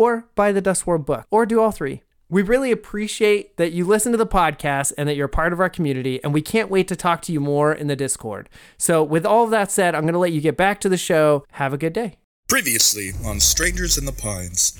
or buy the Dust World book, or do all three. We really appreciate that you listen to the podcast and that you're part of our community, and we can't wait to talk to you more in the Discord. So, with all of that said, I'm going to let you get back to the show. Have a good day. Previously on Strangers in the Pines.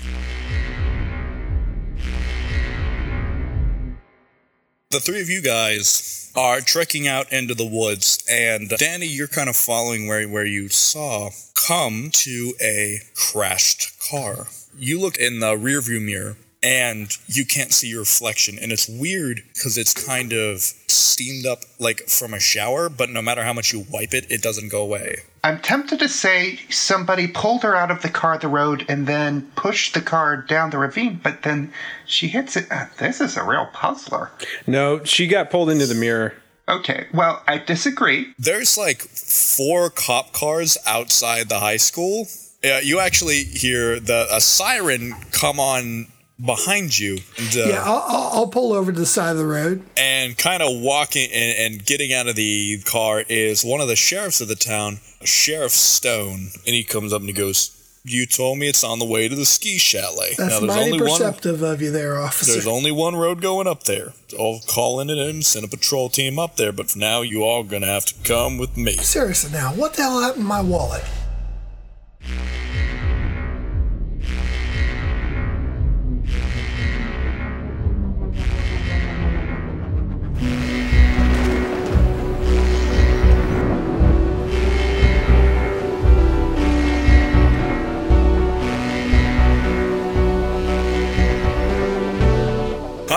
The three of you guys are trekking out into the woods, and Danny, you're kind of following where, where you saw come to a crashed car. You look in the rearview mirror and you can't see your reflection and it's weird because it's kind of steamed up like from a shower but no matter how much you wipe it it doesn't go away I'm tempted to say somebody pulled her out of the car the road and then pushed the car down the ravine, but then she hits it. Uh, this is a real puzzler. No, she got pulled into the mirror. Okay, well, I disagree. there's like four cop cars outside the high school uh, you actually hear the a siren come on behind you and, uh, Yeah, I'll, I'll, pull over to the side of the road. and kind of walking and, and getting out of the car is one of the sheriffs of the town, Sheriff Stone, and he comes up and he goes, "You told me it's on the way to the ski chalet. That's mighty perceptive of you there, officer. There's only one road going up there. I'll call in and send a patrol team up there, but for now, you all gonna have to come with me." Seriously now, what the hell happened to my wallet? Hi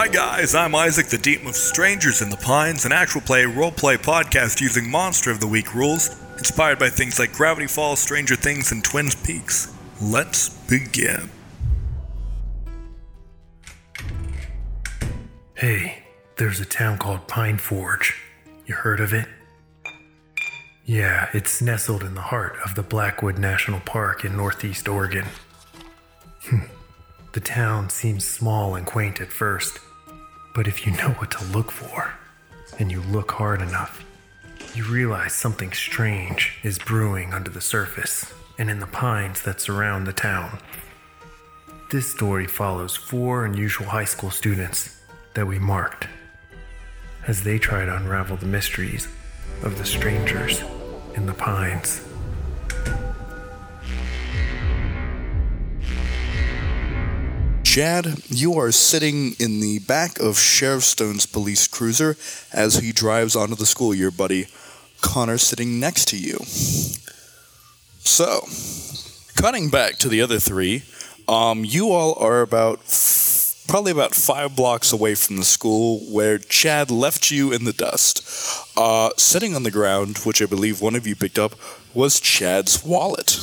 guys, I'm Isaac, the Deep of Strangers in the Pines, an actual play roleplay podcast using Monster of the Week rules, inspired by things like Gravity Falls, Stranger Things, and Twin Peaks. Let's begin. Hey, there's a town called Pine Forge. You heard of it? Yeah, it's nestled in the heart of the Blackwood National Park in northeast Oregon. Hmm. the town seems small and quaint at first, but if you know what to look for, and you look hard enough, you realize something strange is brewing under the surface and in the pines that surround the town. This story follows four unusual high school students that we marked as they try to unravel the mysteries of the strangers in the pines. Chad, you are sitting in the back of Sheriff Stone's police cruiser as he drives onto the school. Your buddy Connor sitting next to you. So, cutting back to the other three, um, you all are about f- probably about five blocks away from the school where Chad left you in the dust. Uh, sitting on the ground, which I believe one of you picked up, was Chad's wallet.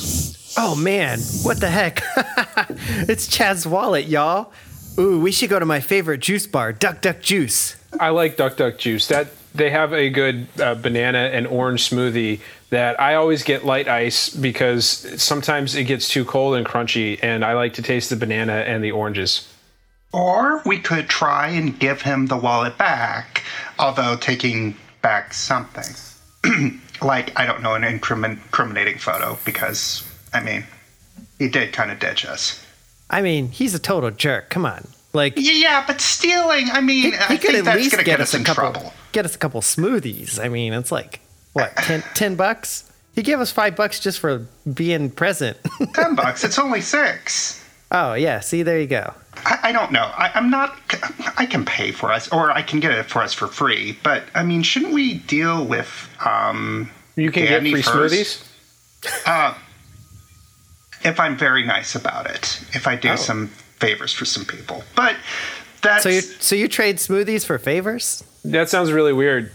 Oh man, what the heck? it's Chad's wallet, y'all. Ooh, we should go to my favorite juice bar, Duck Duck Juice. I like Duck Duck Juice. That they have a good uh, banana and orange smoothie that I always get light ice because sometimes it gets too cold and crunchy, and I like to taste the banana and the oranges. Or we could try and give him the wallet back, although taking back something. like, I don't know, an incriminating photo, because, I mean, he did kind of ditch us. I mean, he's a total jerk. Come on. Like Y- Yeah, but stealing, I mean, he, I could think at that's least going to get get us a in couple trouble. get us a couple smoothies. I mean, it's like what, 10, 10 bucks? He gave us 5 bucks just for being present. Ten bucks, it's only six. oh, yeah, see there you go. I, I don't know. I, I'm not. I can pay for us, or I can get it for us for free. But I mean, shouldn't we deal with? um You can Danny get free first. smoothies. If I'm very nice about it, if I do Oh. some favors for some people. But that's So you so you trade smoothies for favors? That sounds really weird.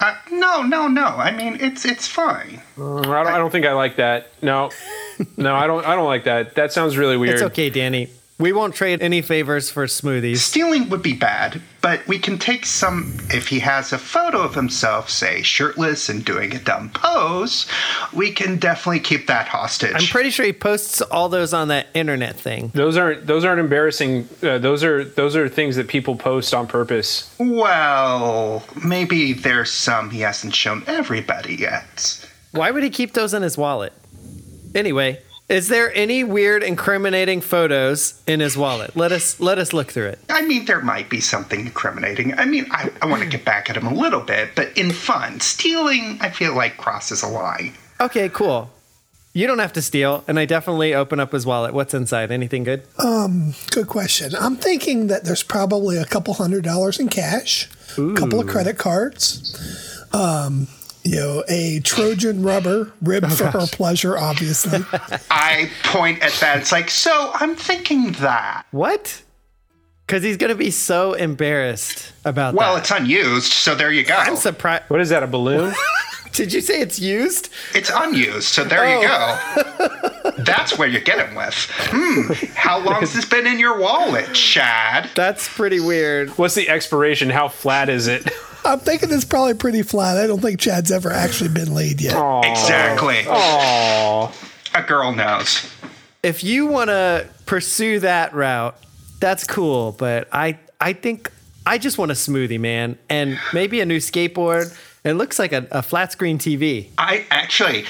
uh, no, no, no. I mean, it's it's fine. I don't, I don't think I like that. No, no, I don't. I don't like that. That sounds really weird. It's okay, Danny. We won't trade any favors for smoothies. Stealing would be bad, but we can take some. If he has a photo of himself, say shirtless and doing a dumb pose, we can definitely keep that hostage. I'm pretty sure he posts all those on that internet thing. Those aren't. Those aren't embarrassing. Uh, those are. Those are things that people post on purpose. well, maybe there's some he hasn't shown everybody yet. Why would he keep those in his wallet? Anyway, is there any weird incriminating photos in his wallet? Let us let us look through it. I mean, there might be something incriminating. I mean, I, I want to get back at him a little bit, but in fun. Stealing, I feel like crosses a line. Okay, cool. You don't have to steal, and I definitely open up his wallet. What's inside? Anything good? Um, Good question. I'm thinking that there's probably a couple hundred dollars in cash, a couple of credit cards, um, you know, a Trojan rubber rib for her pleasure, obviously. I point at that. It's like, so I'm thinking that. What? Because he's gonna be so embarrassed about Well, that. it's unused, so there you go. I'm surprised. What is that? A balloon? Did you say it's used? It's unused, so there you go. That's where you get him with. Hmm, how long's this been in your wallet, Chad? That's pretty weird. What's the expiration? How flat is it? I'm thinking it's probably pretty flat. I don't think Chad's ever actually been laid yet. Exactly. Aww. A girl knows. If you want to pursue that route, that's cool. But I, I think I just want a smoothie, man, and maybe a new skateboard. It looks like a, a flat screen TV. I actually,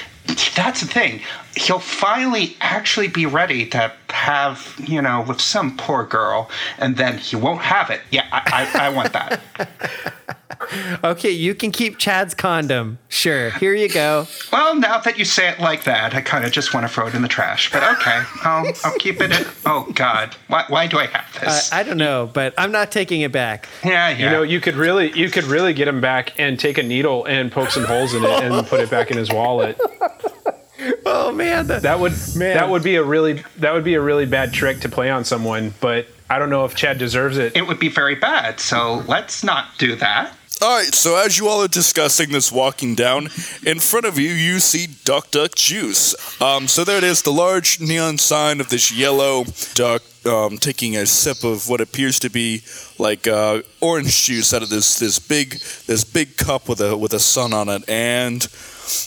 that's the thing. He'll finally actually be ready to have, you know, with some poor girl, and then he won't have it. Yeah, I, I, I want that. Okay, you can keep Chad's condom. Sure, here you go. Well, now that you say it like that, I kind of just want to throw it in the trash. But okay, I'll, I'll keep it. In, oh God, why, why do I have Uh, this? I don't know, but I'm not taking it back. yeah, yeah. You know, you could really, you could really get him back and take a needle and poke some holes in it and put it back in his wallet. Oh man, that, That would, Man. that would be a really, that would be a really bad trick to play on someone. But I don't know if Chad deserves it. it would be very bad. So let's not do that. All right, so as you all are discussing this walking down, in front of you, you see Duck Duck Juice. Um, so there it is, the large neon sign of this yellow duck um, taking a sip of what appears to be like uh, orange juice out of this this big this big cup with a with a sun on it, and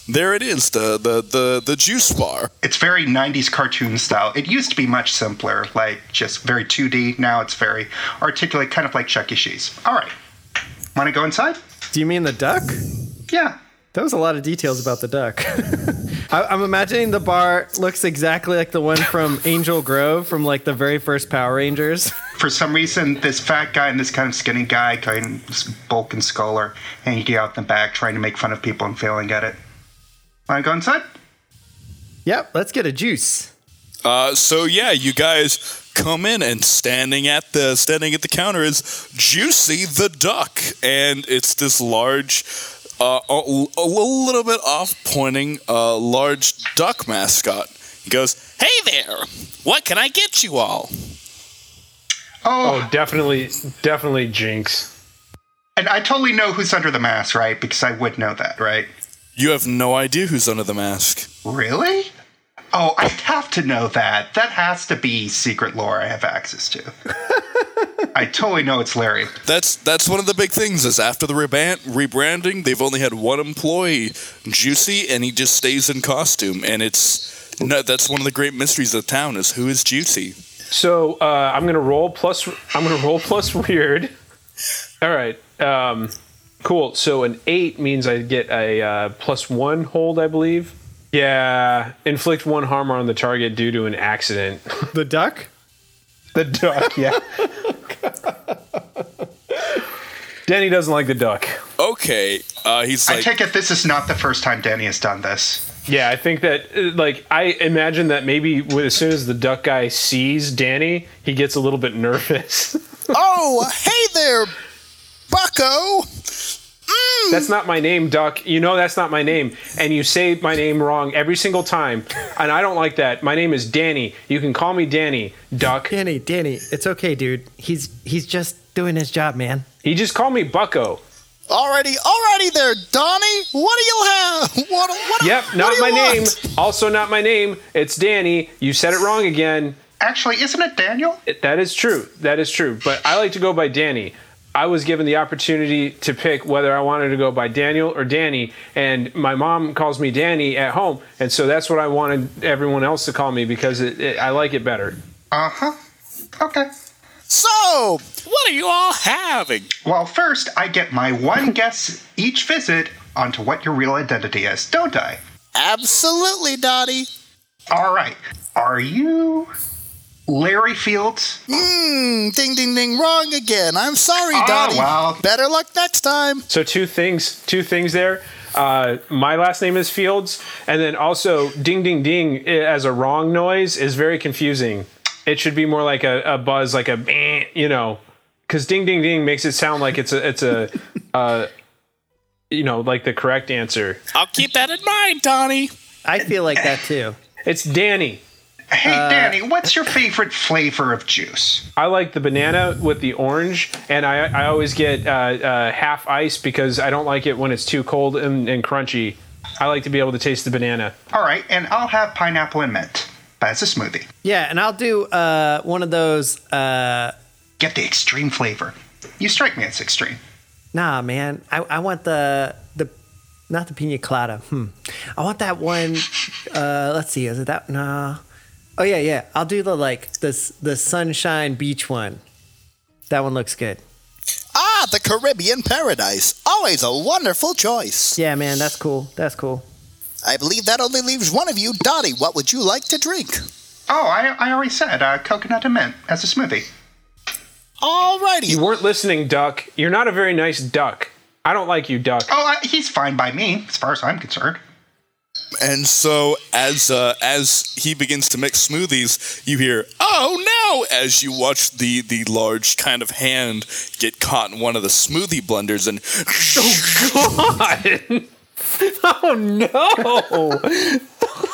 there it is, the the the, the juice bar. It's very 90s cartoon style. It used to be much simpler, like just very 2D. Now it's very articulate, kind of like Chuck E. Cheese. All right. Want to go inside? do you mean the duck? Yeah. That was a lot of details about the duck. I, I'm imagining the bar looks exactly like the one from Angel Grove from like the very first Power Rangers. For some reason, this fat guy and this kind of skinny guy, kind of bulk and Skull, hanging out in the back trying to make fun of people and failing at it. Want to go inside? yep, let's get a juice. Uh, so yeah, you guys come in and standing at the standing at the counter is Juicy the duck, and it's this large, uh, a, a little bit off-pointing, uh, large duck mascot. He goes, "Hey there, what can I get you all?" Oh, Oh, definitely, definitely Jinx. and I totally know who's under the mask, right? Because I would know that, right? You have no idea who's under the mask. Really? Oh, I have to know that. That has to be secret lore I have access to. I totally know it's Larry. That's that's one of the big things. Is after the reban- rebranding, they've only had one employee, Juicy, and he just stays in costume. And it's no, that's one of the great mysteries of the town is who is Juicy. So uh, I'm gonna roll plus. I'm gonna roll plus weird. All right. Um, cool. So an eight means I get a uh, plus one hold, I believe. Yeah. Inflict one harm on the target due to an accident. The duck? the duck. Yeah. Danny doesn't like the duck. Okay, uh, he's I take it this is not the first time Danny has done this. Yeah, I think that uh, like I imagine that maybe as soon as the duck guy sees Danny, he gets a little bit nervous. "Oh, hey there, Bucko." That's not my name, Duck. You know that's not my name. And you say my name wrong every single time. And I don't like that. My name is Danny. You can call me Danny, Duck. Danny, Danny, it's okay, dude. He's he's just doing his job, man. He just called me Bucko. Already, already there, Donnie. What do you have? What? what Yep, what not do my you name. want? Also not my name. It's Danny. You said it wrong again. Actually, isn't it Daniel? It- That is true. That is true. But I like to go by Danny. I was given the opportunity to pick whether I wanted to go by Daniel or Danny, and my mom calls me Danny at home, and so that's what I wanted everyone else to call me because it, it, I like it better. Uh huh. Okay. So, what are you all having? Well, first, I get my one guess each visit onto what your real identity is, don't I? Absolutely, Dottie. All right. Are you Larry Fields? Hmm. Ding, ding, ding. Wrong again. I'm sorry, Oh, Dottie. well. Better luck next time. So two things, two things there. Uh, my last name is Fields, and then also ding ding ding as a wrong noise is very confusing. It should be more like a, a buzz, like a you know, because ding ding ding makes it sound like it's a it's a uh, you know like the correct answer. I'll keep that in mind, Donnie. I feel like that too. It's Danny. Hey, Uh, Danny, what's your favorite flavor of juice? I like the banana with the orange, and I, I always get uh, uh, half ice because I don't like it when it's too cold and, and crunchy. I like to be able to taste the banana. All right, and I'll have pineapple and mint. That's a smoothie. Yeah, and I'll do uh, one of those. Uh, Get the extreme flavor. You strike me as extreme. nah, man, I, I want the the not the pina colada. Hmm, I want that one. Uh, let's see, is it that? No. Oh yeah, yeah. I'll do the like this the sunshine beach one. That one looks good. Ah, the Caribbean paradise. Always a wonderful choice. Yeah, man, that's cool. That's cool. I believe that only leaves one of you. Dottie, what would you like to drink? Oh, I, I already said uh, coconut and mint as a smoothie. Alrighty. You weren't listening, Duck. You're not a very nice duck. I don't like you, Duck. Oh, uh, he's fine by me, as far as I'm concerned. And so, as uh, as he begins to mix smoothies, you hear "Oh no!" as you watch the the large kind of hand get caught in one of the smoothie blenders, and oh god, oh no!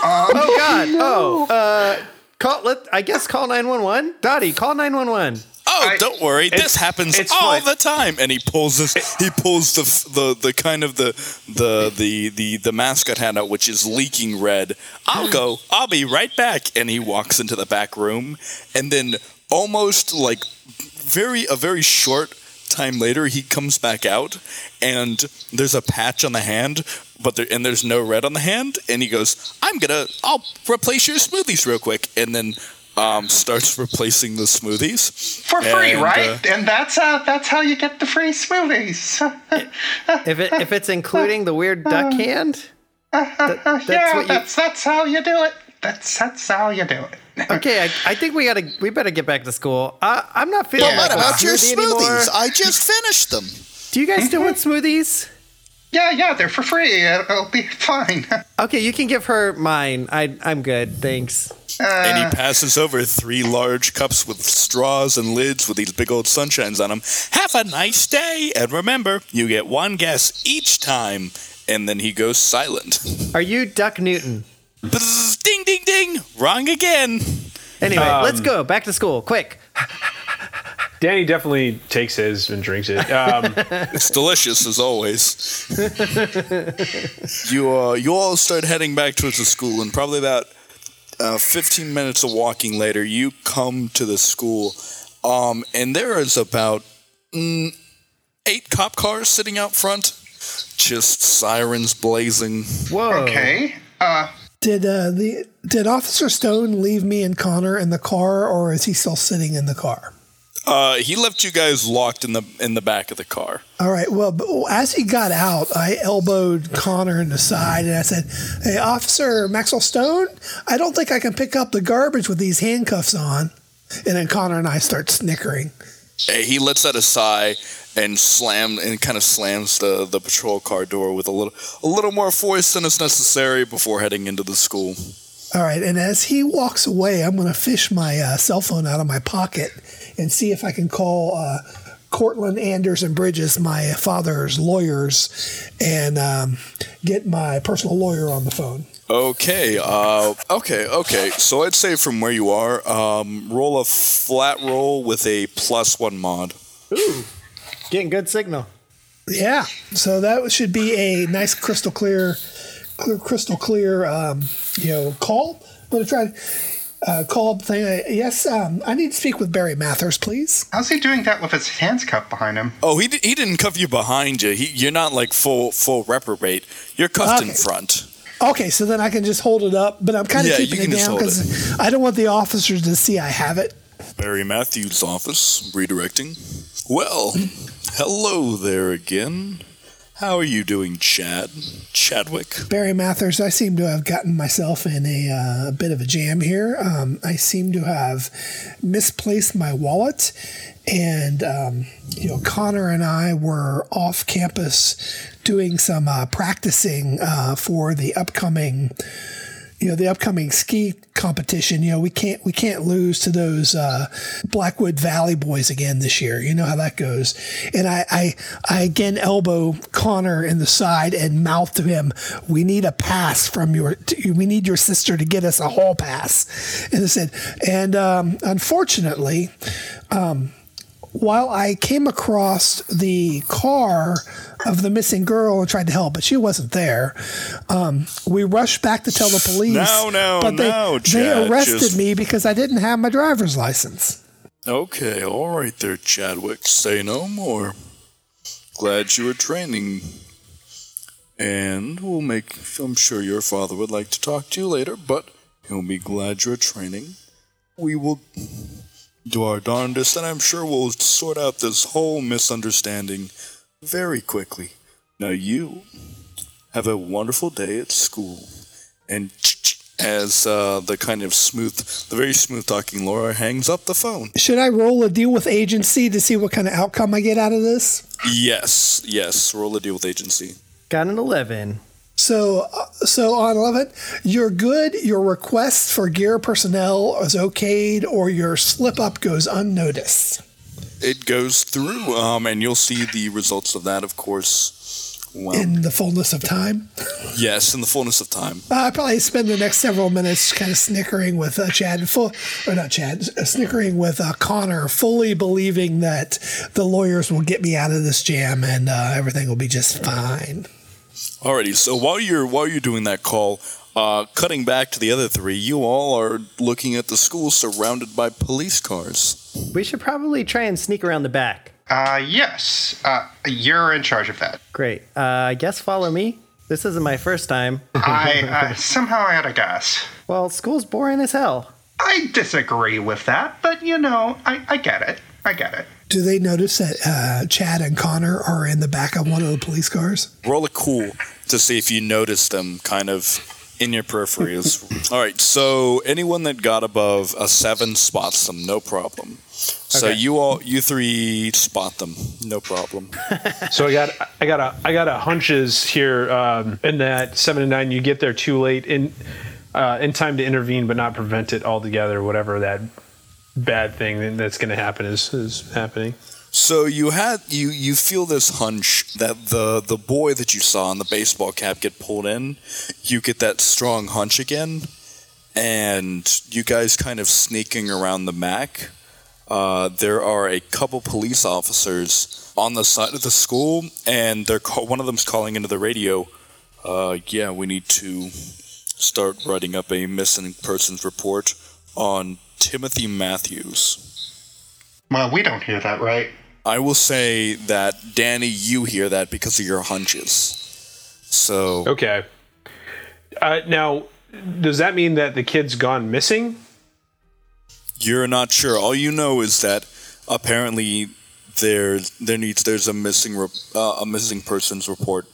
Oh God. Oh. Uh, call. Let. I guess call nine one one. Dottie, call nine one one. Oh, I- don't worry, this happens all fine. the time. And he pulls this, he pulls the the the kind of the the the the the mascot hat out, which is leaking red. I'll go. I'll be right back. And he walks into the back room, and then almost like very a very short time later he comes back out and there's a patch on the hand but there and there's no red on the hand and he goes i'm gonna i'll replace your smoothies real quick and then um, starts replacing the smoothies For free, And, right? uh, and that's uh, that's how you get the free smoothies. If it if it's including the weird duck hand. that's yeah, what you- that's that's how you do it. That's that's how you do it. Okay, I, I think we gotta we better get back to school. I, I'm not feeling Well, what like a about your smoothie anymore. smoothies? I just finished them. Do you guys still want smoothies? Yeah, yeah, they're for free. It'll be fine. Okay, you can give her mine. I I'm good, thanks. and he passes over three large cups with straws and lids with these big old sunshines on them. Have a nice day, and remember, you get one guess each time. And then he goes silent. Are you Duck Newton? Bzzz, ding, ding, ding! Wrong again. Anyway, Um, let's go back to school, quick. Danny definitely takes his and drinks it. Um, It's delicious as always. you uh, you all start heading back towards the school, and probably about uh, 15 minutes of walking later, you come to the school, um, and there is about mm, eight cop cars sitting out front, just sirens blazing. Whoa. okay. Uh, Did uh, the did Officer Stone leave me and Connor in the car, or is he still sitting in the car? Uh, he left you guys locked in the in the back of the car. All right. Well, as he got out, I elbowed Connor in the side and I said, "Hey, Officer Maxwell Stone, I don't think I can pick up the garbage with these handcuffs on." And then Connor and I start snickering. Uh, He lets out a sigh and slam and kind of slams the, the patrol car door with a little a little more force than is necessary before heading into the school. All right. And as he walks away, I'm going to fish my uh, cell phone out of my pocket and see if I can call uh, Cortland, Anders, and Bridges, my father's lawyers, and um, get my personal lawyer on the phone. Okay, uh, okay, okay. So I'd say from where you are, um, roll a flat roll with a plus one mod. Ooh, getting good signal. Yeah. So that should be a nice crystal clear, clear crystal clear, um, you know, call. I'm going to try uh, call up thing. Uh, yes, um, I need to speak with Barry Mathers, please. how's he doing that with his hands cuffed behind him? Oh, he, di- he didn't cuff you behind you. He, you're not like full full reprobate. You're cuffed in front. Okay, so then I can just hold it up, but I'm kind of Yeah, keeping it down because I don't want the officers to see I have it. Barry Matthews' office, redirecting. Well, hello there again. How are you doing, Chad? Chadwick? Barry Mathers, I seem to have gotten myself in a uh, bit of a jam here. Um, I seem to have misplaced my wallet, and um, you know, Connor and I were off campus doing some uh, practicing uh, for the upcoming, you know, the upcoming ski competition. You know, we can't we can't lose to those uh, Blackwood Valley boys again this year. You know how that goes. And I, I I again elbow Connor in the side and mouth to him, "We need a pass from your. We need your sister to get us a hall pass." And I said, and um, unfortunately. Um, while I came across the car of the missing girl and tried to help, but she wasn't there, um, we rushed back to tell the police. No, no, but they, no, they arrested just- me because I didn't have my driver's license. Okay, all right there, Chadwick. Say no more. Glad you were training. And we'll make. I'm sure your father would like to talk to you later, but he'll be glad you're training. We will do our darndest, and I'm sure we'll sort out this whole misunderstanding very quickly. Now, you have a wonderful day at school. And as uh, the kind of smooth, the very smooth talking Laura hangs up the phone. Should I roll a deal with agency to see what kind of outcome I get out of this? Yes, yes. Roll a deal with agency. Got an 11. So, uh, so on 11, you're good. Your request for gear personnel is okayed, or your slip up goes unnoticed. It goes through, um, and you'll see the results of that, of course. Well, in the fullness of time. yes, in the fullness of time. Uh, I probably spend the next several minutes kind of snickering with uh, Chad, full, or not Chad, uh, snickering with uh, Connor, fully believing that the lawyers will get me out of this jam and uh, everything will be just fine. Alrighty, so while you're while you're doing that call, uh, cutting back to the other three, you all are looking at the school surrounded by police cars. We should probably try and sneak around the back. Uh, yes. Uh, you're in charge of that. Great. Uh, I guess follow me. This isn't my first time. I uh, somehow I had a guess. Well, school's boring as hell. I disagree with that, but you know, I, I get it. I get it. Do they notice that uh, Chad and Connor are in the back of one of the police cars? Roll a cool to see if you notice them kind of in your peripheries. All right, so anyone that got above a seven spots them, no problem. So Okay. you all, you three spot them, no problem. So I got I got a I got a hunches here um, in that seven and nine. You get there too late in uh, in time to intervene, but not prevent it altogether. Whatever that bad thing that's going to happen is is happening. So you had you you feel this hunch that the the boy that you saw in the baseball cap get pulled in, you get that strong hunch again, and you guys kind of sneaking around the Mac. Uh, there are a couple police officers on the side of the school, and they're call- one of them's calling into the radio. Uh, yeah, we need to start writing up a missing persons report on Timothy Matthews. Well, we don't hear that, right? I will say that Danny, you hear that because of your hunches. So Okay. Uh, now, does that mean that the kid's gone missing? you're not sure. All you know is that apparently there there needs there's a missing re- uh, a missing persons report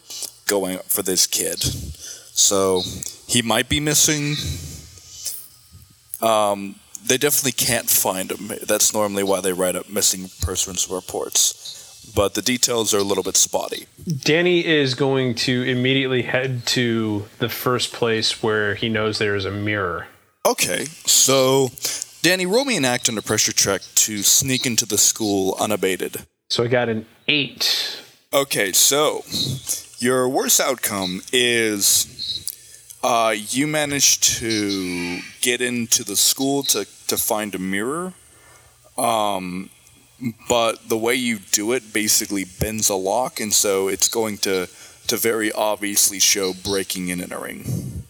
going for this kid. So he might be missing. Um, they definitely can't find him. That's normally why they write up missing persons reports. But the details are a little bit spotty. Danny is going to immediately head to the first place where he knows there is a mirror. Okay, so Danny, roll me an act under pressure check to sneak into the school unabated. So I got an eight. Okay, so your worst outcome is uh, you managed to get into the school to, to find a mirror. Um, but the way you do it basically bends a lock, and so it's going to, to very obviously show breaking and entering.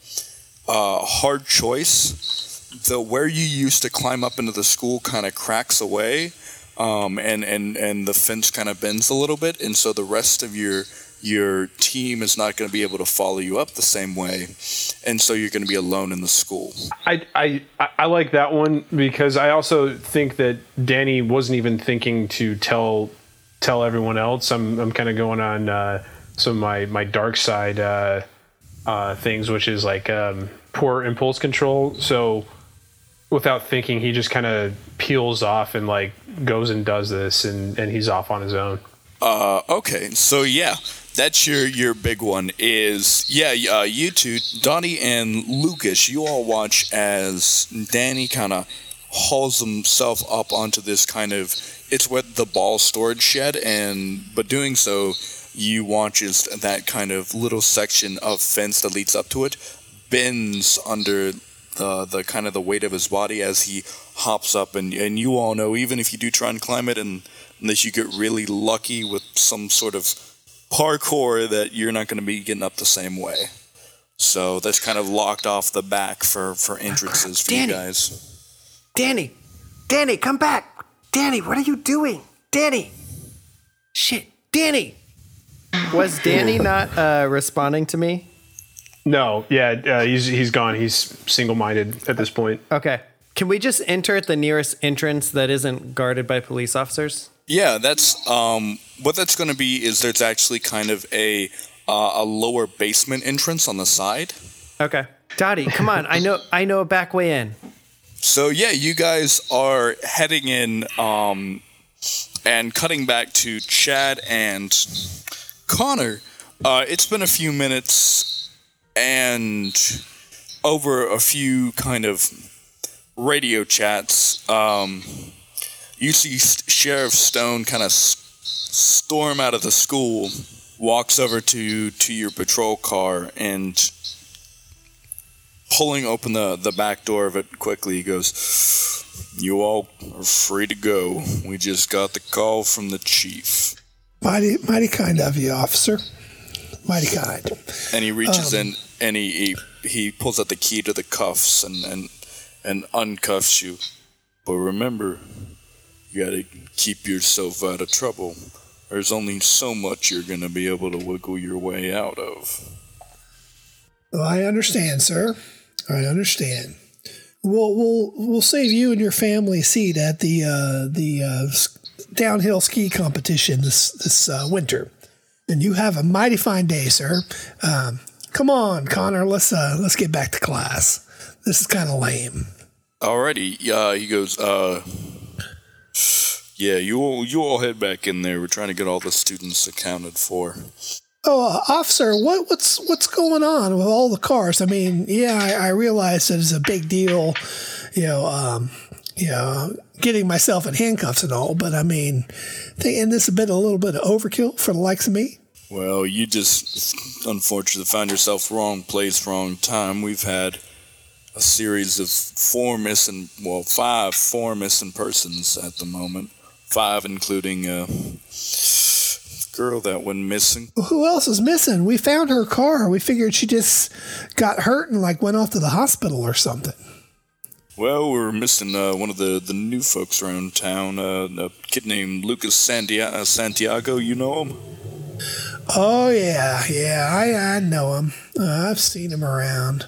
Uh, hard choice. The where you used to climb up into the school kind of cracks away, um, and and and the fence kind of bends a little bit, and so the rest of your your team is not going to be able to follow you up the same way, and so you're going to be alone in the school. I, I I like that one because I also think that Danny wasn't even thinking to tell tell everyone else. I'm I'm kind of going on uh, some of my my dark side uh, uh, things, which is like um, poor impulse control. So without thinking, he just kind of peels off and like goes and does this, and and he's off on his own. Uh, okay, so yeah, that's your your big one. Is yeah, uh, you two, Donnie and Lucas, you all watch as Danny kind of hauls himself up onto this kind of it's what the ball storage shed, and but doing so, you watch as that kind of little section of fence that leads up to it bends under the the kind of the weight of his body as he hops up, and and you all know even if you do try and climb it and unless you get really lucky with some sort of parkour that you're not going to be getting up the same way. So that's kind of locked off the back for, for entrances for Danny. you guys. Danny, Danny, come back. Danny, what are you doing? Danny. Shit, Danny. Was Danny not uh, responding to me? No, yeah, uh, he's he's gone. He's single minded at this point. Okay. Can we just enter at the nearest entrance that isn't guarded by police officers? Yeah, that's um, what that's going to be. Is there's actually kind of a uh, a lower basement entrance on the side. Okay. Dottie, come on. I know I know a back way in. So yeah, you guys are heading in um, and cutting back to Chad and Connor. Uh, it's been a few minutes, and over a few kind of radio chats, um, you see Sheriff Stone kind of s- storm out of the school, walks over to to your patrol car, and pulling open the, the back door of it quickly, he goes, You all are free to go. We just got the call from the chief. Mighty, mighty kind of you, officer. Mighty kind. And he reaches um, in and he, he he pulls out the key to the cuffs and, and and uncuffs you. But remember, you gotta keep yourself out of trouble. There's only so much you're gonna be able to wiggle your way out of. Well, I understand, sir. I understand. We'll we'll we'll save you and your family a seat at the uh, the uh, downhill ski competition this this uh, winter, and you have a mighty fine day, sir. Um, come on, Connor. Let's uh, let's get back to class. This is kind of lame. Alrighty, yeah, he goes, uh, yeah, you all, you all head back in there. We're trying to get all the students accounted for. Oh, uh, officer, what what's what's going on with all the cars? I mean, yeah, I, I realize it's a big deal, you know, um, you know, getting myself in handcuffs and all, but I mean, isn't this a bit a little bit of overkill for the likes of me? Well, you just unfortunately found yourself wrong place, wrong time. We've had a series of four missing, well, five, four missing persons at the moment. Five, including a girl that went missing. Who else is missing? We found her car. We figured she just got hurt and like went off to the hospital or something. Well, we're missing uh, one of the, the new folks around town, uh, a kid named Lucas Santiago. Uh, Santiago, you know him? Oh yeah, yeah, I I know him. Uh, I've seen him around.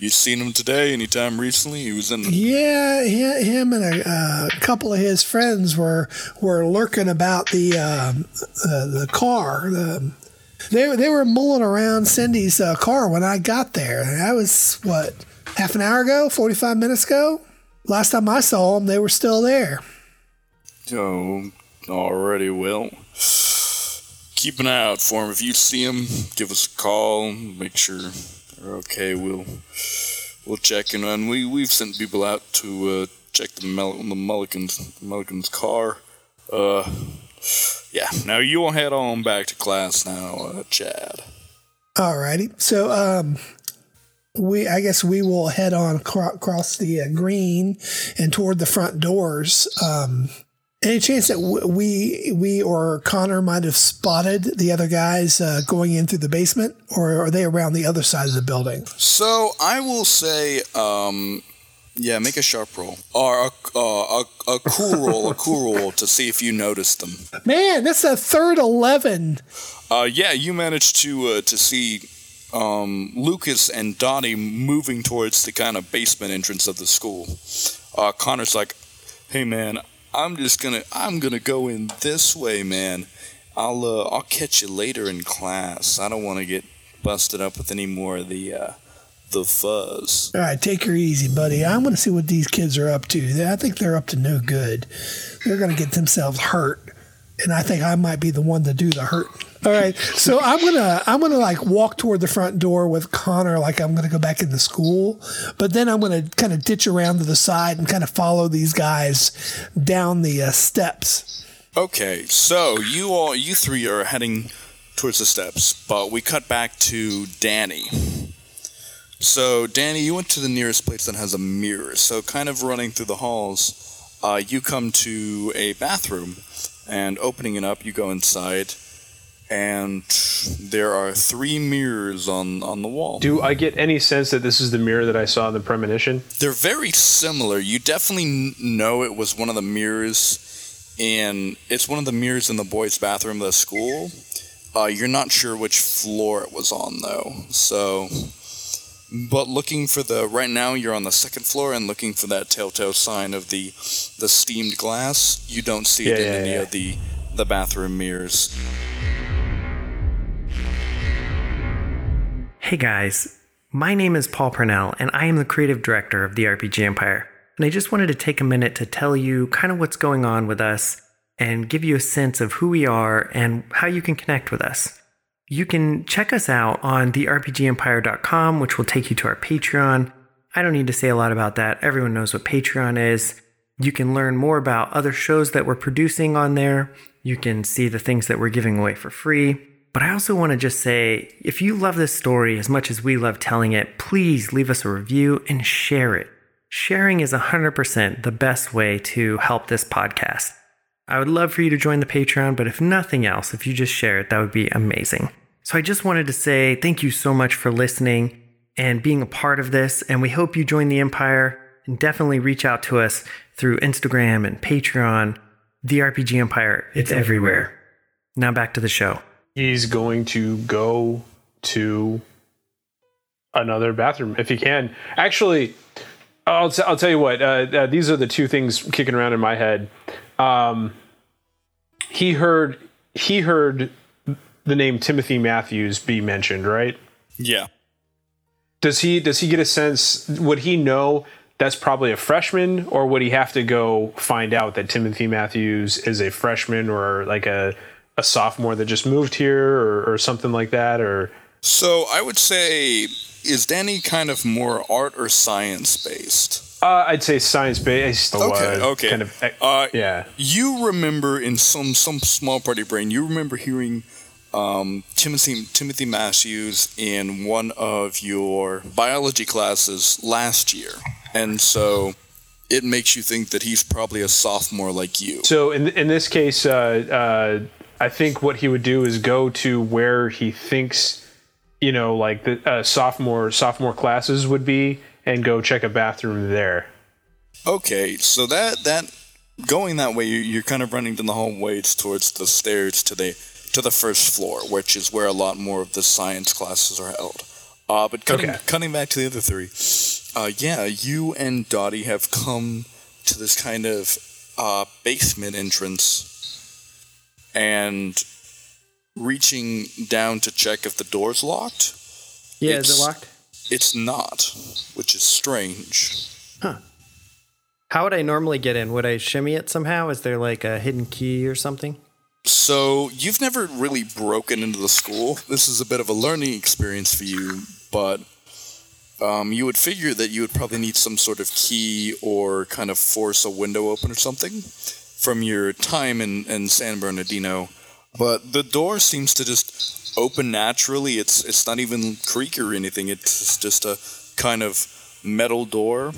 You seen him today? Anytime recently? He was in. The- Yeah, he, him and a uh, couple of his friends were were lurking about the um, uh, the car. The, they they were mulling around Cindy's uh, car when I got there. That was what half an hour ago, forty five minutes ago. Last time I saw them, they were still there. Oh, already well. Keep an eye out for him. If you see him, give us a call. Make sure okay. We'll we'll check in on. We we've sent people out to uh, check the Mel- the Mulligan's Mulligan's car. Uh, yeah. Now you will head on back to class now, uh, Chad. Alrighty. So, um, we I guess we will head on across the uh, green and toward the front doors. Um, any chance that we we or Connor might have spotted the other guys uh, going in through the basement, or are they around the other side of the building? So I will say, um, yeah, make a sharp roll or a, uh, a, a cool roll, a cool roll to see if you noticed them. Man, that's a third eleven. Uh, yeah, you managed to uh, to see um, Lucas and Dottie moving towards the kind of basement entrance of the school. Uh, Connor's like, "Hey, man, I'm just gonna I'm gonna go in this way, man. I'll uh, I'll catch you later in class. I don't want to get busted up with any more of the uh, the fuzz." All right, take her easy, buddy. I'm going to see what these kids are up to. I think they're up to no good. They're to get themselves hurt, and I think I might be the one to do the hurt. All right, so I'm gonna I'm gonna like walk toward the front door with Connor, like I'm gonna go back into school, but then I'm gonna kind of ditch around to the side and kind of follow these guys down the uh, steps. Okay, so you all you three are heading towards the steps, but we cut back to Danny. So Danny, you went to the nearest place that has a mirror. So kind of running through the halls, uh, you come to a bathroom, and opening it up, you go inside, and there are three mirrors on on the wall. Do I get any sense that this is the mirror that I saw in the premonition? They're very similar. You definitely know it was one of the mirrors in. It's one of the mirrors in the boys' bathroom of the school. Uh, you're not sure which floor it was on though. So, but looking for the right now, you're on the second floor and looking for that telltale sign of the the steamed glass. You don't see it in yeah, any yeah. of the the bathroom mirrors. Hey guys, my name is Paul Purnell, and I am the creative director of the RPG Empire. And I just wanted to take a minute to tell you kind of what's going on with us and give you a sense of who we are and how you can connect with us. You can check us out on therpgempire.com, which will take you to our Patreon. I don't need to say a lot about that. Everyone knows what Patreon is. You can learn more about other shows that we're producing on there. You can see the things that we're giving away for free. But I also want to just say if you love this story as much as we love telling it, please leave us a review and share it. Sharing is 100% the best way to help this podcast. I would love for you to join the Patreon, but if nothing else, if you just share it, that would be amazing. So I just wanted to say thank you so much for listening and being a part of this. And we hope you join the Empire and definitely reach out to us through Instagram and Patreon. The RPG Empire, it's everywhere. Now back to the show. He's going to go to another bathroom if he can. Actually, I'll, t- I'll tell you what, uh, uh, these are the two things kicking around in my head. Um, he heard he heard the name Timothy Matthews be mentioned, right? Yeah. Does he does he get a sense? Would he know that's probably a freshman, or would he have to go find out that Timothy Matthews is a freshman or like a a sophomore that just moved here or, or something like that? Or So I would say, is Danny kind of more art or science based? uh, I'd say science based. Okay, uh, okay. Kind of. Uh, yeah. You remember in some some small party brain, you remember hearing um, Timothy Timothy Matthews in one of your biology classes last year, and so it makes you think that he's probably a sophomore like you. So in in this case, uh, uh, I think what he would do is go to where he thinks, you know, like the uh, sophomore sophomore classes would be, and go check a bathroom there. Okay, so that that going that way, you- you're kind of running down the hallways towards the stairs to the to the first floor, which is where a lot more of the science classes are held. Uh, but cutting Okay. cutting back to the other three, uh, yeah, you and Dottie have come to this kind of uh, basement entrance, and reaching down to check if the door's locked. Yeah, It's- is it locked? It's not, which is strange. Huh. How would I normally get in? Would I shimmy it somehow? Is there like a hidden key or something? So you've never really broken into the school. This is a bit of a learning experience for you, but um, you would figure that you would probably need some sort of key or kind of force a window open or something from your time in, in San Bernardino. But the door seems to just open naturally. It's it's not even creaky or anything. It's just a kind of metal door,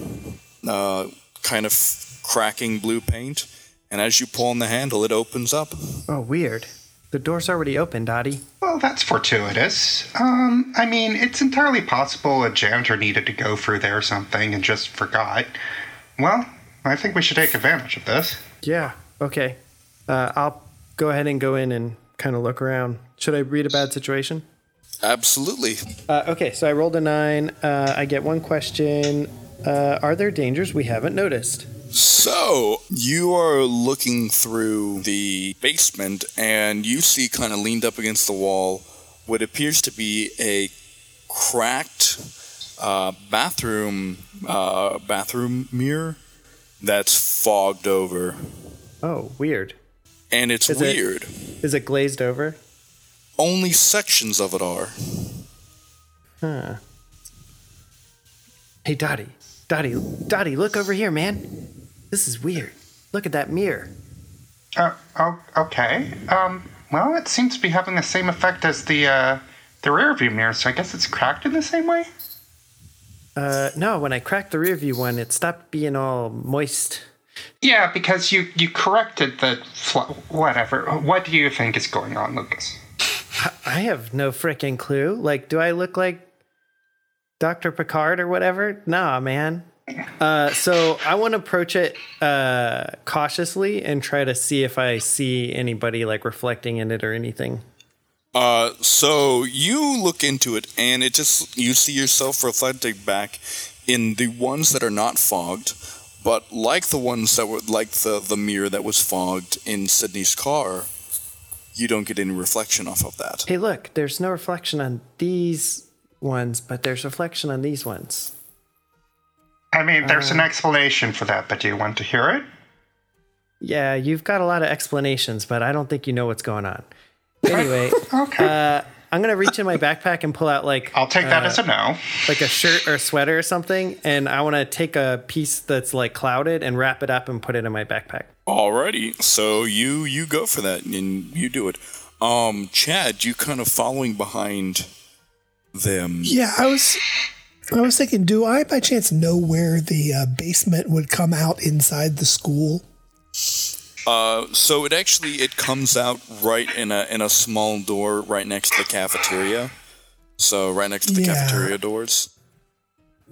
uh, kind of cracking blue paint. And as you pull on the handle, it opens up. Oh, weird. The door's already open, Dottie. Well, that's fortuitous. Um, I mean, it's entirely possible a janitor needed to go through there or something and just forgot. Well, I think we should take advantage of this. Yeah. Okay. Uh, I'll go ahead and go in and kind of look around. Should I read a bad situation? Absolutely. Uh, okay, so I rolled a nine. Uh, I get one question. Uh, are there dangers we haven't noticed? So, you are looking through the basement and you see kind of leaned up against the wall what appears to be a cracked uh, bathroom uh, bathroom mirror that's fogged over. Oh, weird. And it's Is weird. Is it glazed over? Only sections of it are. Huh. Hey, Dottie. Dottie, Dottie, look over here, man. This is weird. Look at that mirror. Uh, oh, okay. Um, well, it seems to be having the same effect as the, uh, the rear view mirror, so I guess it's cracked in the same way? Uh, no, when I cracked the rear view one, it stopped being all moist. Yeah, because you, you corrected the fl- whatever. What do you think is going on, Lucas? I have no freaking clue. Like, do I look like Dr. Picard or whatever? Nah, man. Uh, so I want to approach it uh, cautiously and try to see if I see anybody like reflecting in it or anything. Uh, so you look into it, and it just you see yourself reflected back in the ones that are not fogged, but like the ones that were like the the mirror that was fogged in Sydney's car. You don't get any reflection off of that. Hey, look, there's no reflection on these ones, but there's reflection on these ones. I mean, there's an explanation for that, but do you want to hear it? Yeah, you've got a lot of explanations, but I don't think you know what's going on. Anyway, Okay. uh, I'm gonna reach in my backpack and pull out like I'll take that uh, as a no. like a shirt or sweater or something, and I want to take a piece that's like clouded and wrap it up and put it in my backpack. Alrighty, so you you go for that and you do it. Um, Chad, you kind of following behind them. Yeah, I was. I was thinking, do I by chance know where the uh, basement would come out inside the school? Uh, so it actually it comes out right in a in a small door right next to the cafeteria. So right next to the Yeah. cafeteria doors.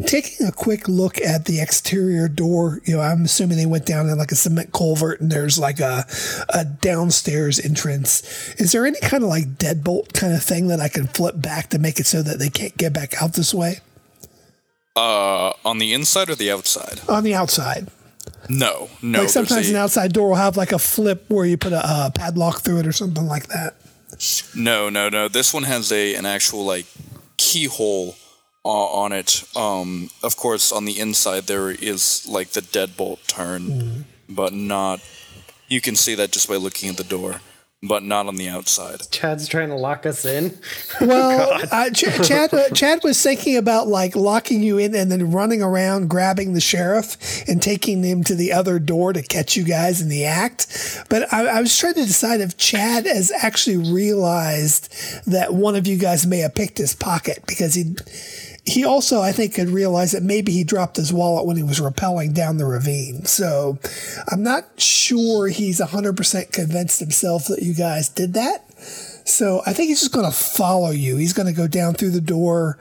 Taking a quick look at the exterior door, you know, I'm assuming they went down in like a cement culvert and there's like a, a downstairs entrance. Is there any kind of like deadbolt kind of thing that I can flip back to make it so that they can't get back out this way? Uh, on the inside or the outside? On the outside. No, no. like sometimes there's an outside door will have like a flip where you put a uh, padlock through it or something like that. No, no, no. This one has a an actual like keyhole uh, on it. Um, of course, on the inside there is like the deadbolt turn, but not. You can see that just by looking at the door, but not on the outside. Chad's trying to lock us in. Well, uh, Ch- Chad, uh, Chad was thinking about like locking you in and then running around, grabbing the sheriff and taking him to the other door to catch you guys in the act. But I, I was trying to decide if Chad has actually realized that one of you guys may have picked his pocket because he. He also, I think, could realize that maybe he dropped his wallet when he was rappelling down the ravine. So I'm not sure he's 100% convinced himself that you guys did that. So I think he's just going to follow you. He's going to go down through the door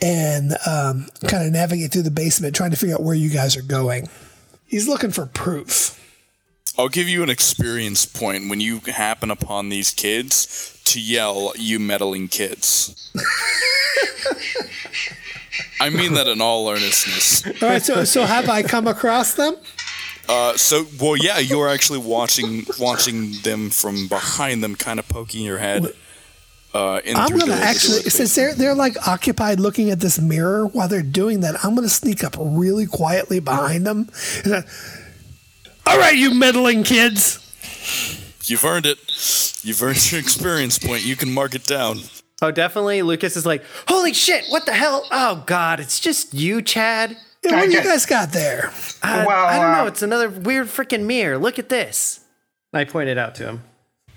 and um, kind of navigate through the basement, trying to figure out where you guys are going. He's looking for proof. I'll give you an experience point when you happen upon these kids to yell, "You meddling kids!" I mean that in all earnestness. All right. So, so have I come across them? Uh, so, well, yeah, you're actually watching watching them from behind them, kind of poking your head. Uh, in I'm going the- to the actually, door. since they're they're like occupied looking at this mirror while they're doing that, I'm going to sneak up really quietly behind them. I, All right, you meddling kids. You've earned it. You've earned your experience point. You can mark it down. Oh, definitely. Lucas is like, holy shit, what the hell? Oh, God, it's just you, Chad. Yeah, what I do you guys got there? Uh, Well, I don't know. uh, It's another weird freaking mirror. Look at this. I pointed out to him.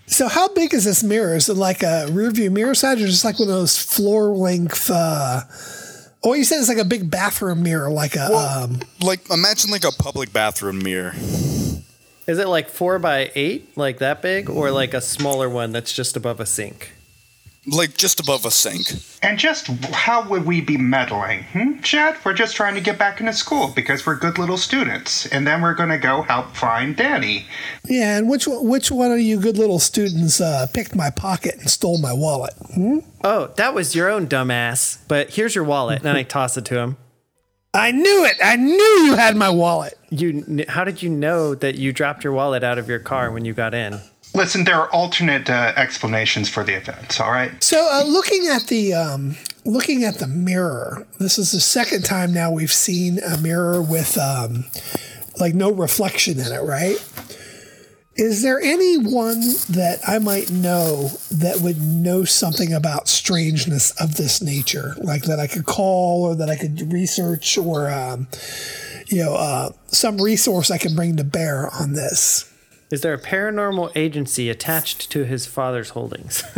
So how big is this mirror? Is it like a rearview mirror size or just like one of those floor length uh Oh, you said it's like a big bathroom mirror, like a um Like, imagine like a public bathroom mirror. Is it like four by eight, like that big, or like a smaller one that's just above a sink? Like just above a sink. And just how would we be meddling? Hmm? Chad, we're just trying to get back into school because we're good little students. And then we're going to go help find Danny. Yeah, and which one- which one of you good little students uh, picked my pocket and stole my wallet? Hmm? Oh, that was your own dumbass. But here's your wallet, and I toss it to him. I knew it. I knew you had my wallet. You, how did you know that you dropped your wallet out of your car when you got in? Listen, there are alternate uh, explanations for the events, all right? So, uh, looking at the um, looking at the mirror, this is the second time now we've seen a mirror with um, like no reflection in it, right? Is there anyone that I might know that would know something about strangeness of this nature, like that I could call or that I could research or um, you know uh, some resource I can bring to bear on this? Is there a paranormal agency attached to his father's holdings?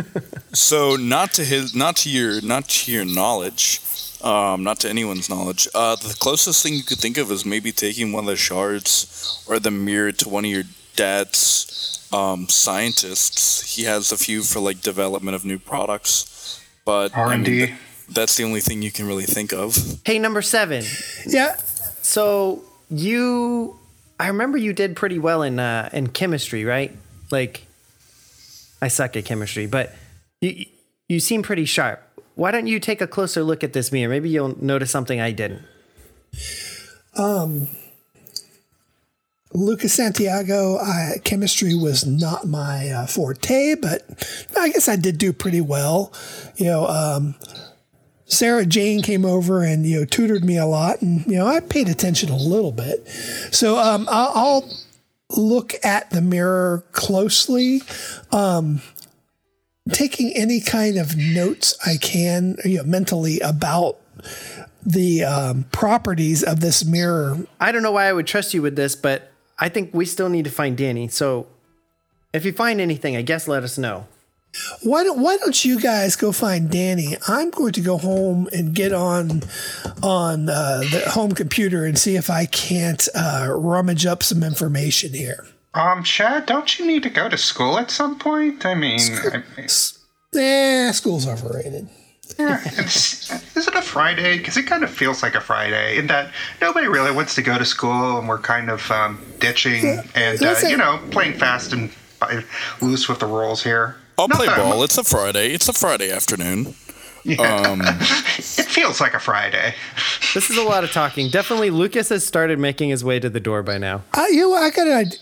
So not to his, not to your, not to your knowledge, um, not to anyone's knowledge. Uh, the closest thing you could think of is maybe taking one of the shards or the mirror to one of your dad's um, scientists. He has a few for like development of new products, but R&D. that's the only thing you can really think of. hey, number seven. Yeah, So you, I remember you did pretty well in uh, in chemistry, right? Like, I suck at chemistry, but you you seem pretty sharp. Why don't you take a closer look at this mirror? Maybe you'll notice something I didn't. Um, Lucas Santiago, I, chemistry was not my uh, forte, but I guess I did do pretty well. You know, um, Sarah Jane came over and you know tutored me a lot, and you know I paid attention a little bit. So um, I'll, I'll look at the mirror closely, um, taking any kind of notes I can, you know, mentally about the um, properties of this mirror I don't know why I would trust you with this, but I think we still need to find Danny. So if you find anything, I guess let us know. Why don't Why don't you guys go find Danny? I'm going to go home and get on on uh, the home computer and see if I can't uh, rummage up some information here. Um, Chad, don't you need to go to school at some point? I mean, I, Eh, school's overrated. yeah, is it a Friday? Because it kind of feels like a Friday in that nobody really wants to go to school and we're kind of um, ditching and, uh, you know, playing fast and uh, loose with the rules here. I'll Not play ball. mu- It's a Friday. It's a Friday afternoon. Um, It feels like a Friday. This is a lot of talking. Definitely, Lucas has started making his way to the door by now. Uh, you know. I got an idea.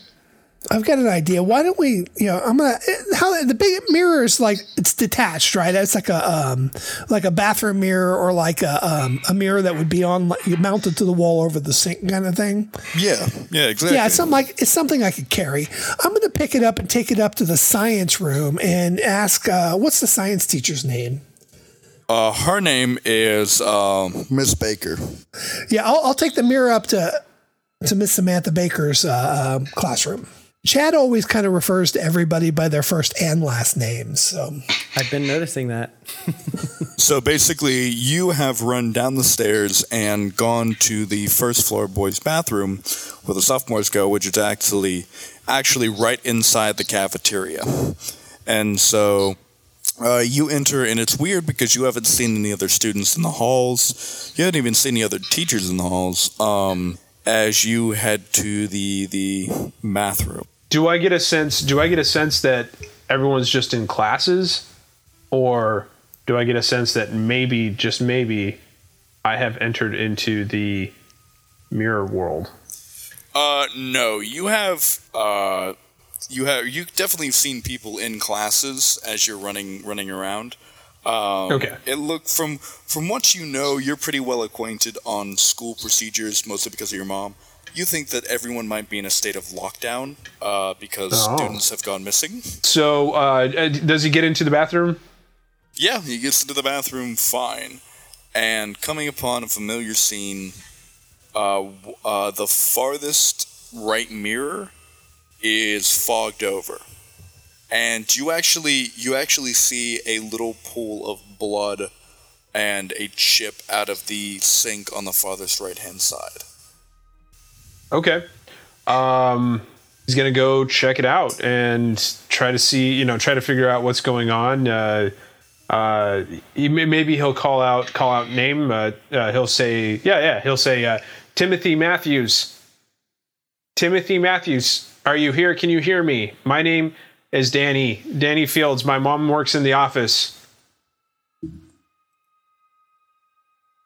I've got an idea. Why don't we? You know, I'm gonna how the big mirror is like it's detached, right? It's like a um, like a bathroom mirror or like a um, a mirror that would be on like, mounted to the wall over the sink kind of thing. yeah, yeah, exactly. Yeah, it's something like it's something I could carry. I'm gonna pick it up and take it up to the science room and ask, uh, what's the science teacher's name? Uh, her name is um, Miss Baker. Yeah, I'll, I'll take the mirror up to to Miss Samantha Baker's uh, uh, classroom. Chad always kind of refers to everybody by their first and last names. So I've been noticing that. So basically, you have run down the stairs and gone to the first floor boys' bathroom where the sophomores go, which is actually actually right inside the cafeteria. And so uh, you enter, and it's weird because you haven't seen any other students in the halls. You haven't even seen any other teachers in the halls. Um, as you head to the the math room. Do I get a sense? Do I get a sense that everyone's just in classes, or do I get a sense that maybe, just maybe, I have entered into the mirror world? Uh, no, you have uh, you have you definitely seen people in classes as you're running running around. Um, Okay. It look from from what you know, you're pretty well acquainted on school procedures, mostly because of your mom. You think that everyone might be in a state of lockdown uh, because Oh. students have gone missing. So, uh, does he get into the bathroom? Yeah, he gets into the bathroom fine, and coming upon a familiar scene, uh, uh, the farthest right mirror is fogged over, and you actually you actually see a little pool of blood and a chip out of the sink on the farthest right hand side. Okay. Um, he's gonna go check it out and try to see, you know, try to figure out what's going on. Uh, uh, he, may- maybe he'll call out, call out name. Uh, uh, he'll say, yeah, yeah. He'll say, uh, Timothy Matthews. Timothy Matthews, are you here? Can you hear me? My name is Danny. Danny Fields. My mom works in the office.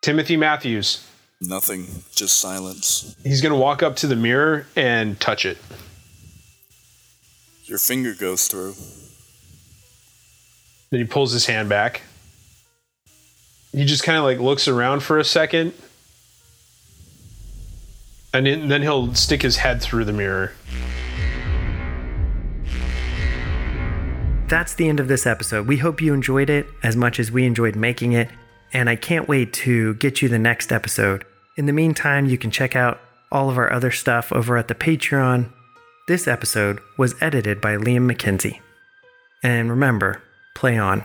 Timothy Matthews. Nothing, just silence. He's gonna walk up to the mirror and touch it. Your finger goes through. Then he pulls his hand back. He just kind of like looks around for a second. And then then he'll stick his head through the mirror. That's the end of this episode. We hope you enjoyed it as much as we enjoyed making it, and I can't wait to get you the next episode. In the meantime, you can check out all of our other stuff over at the Patreon. This episode was edited by Liam McKenzie. And remember, play on.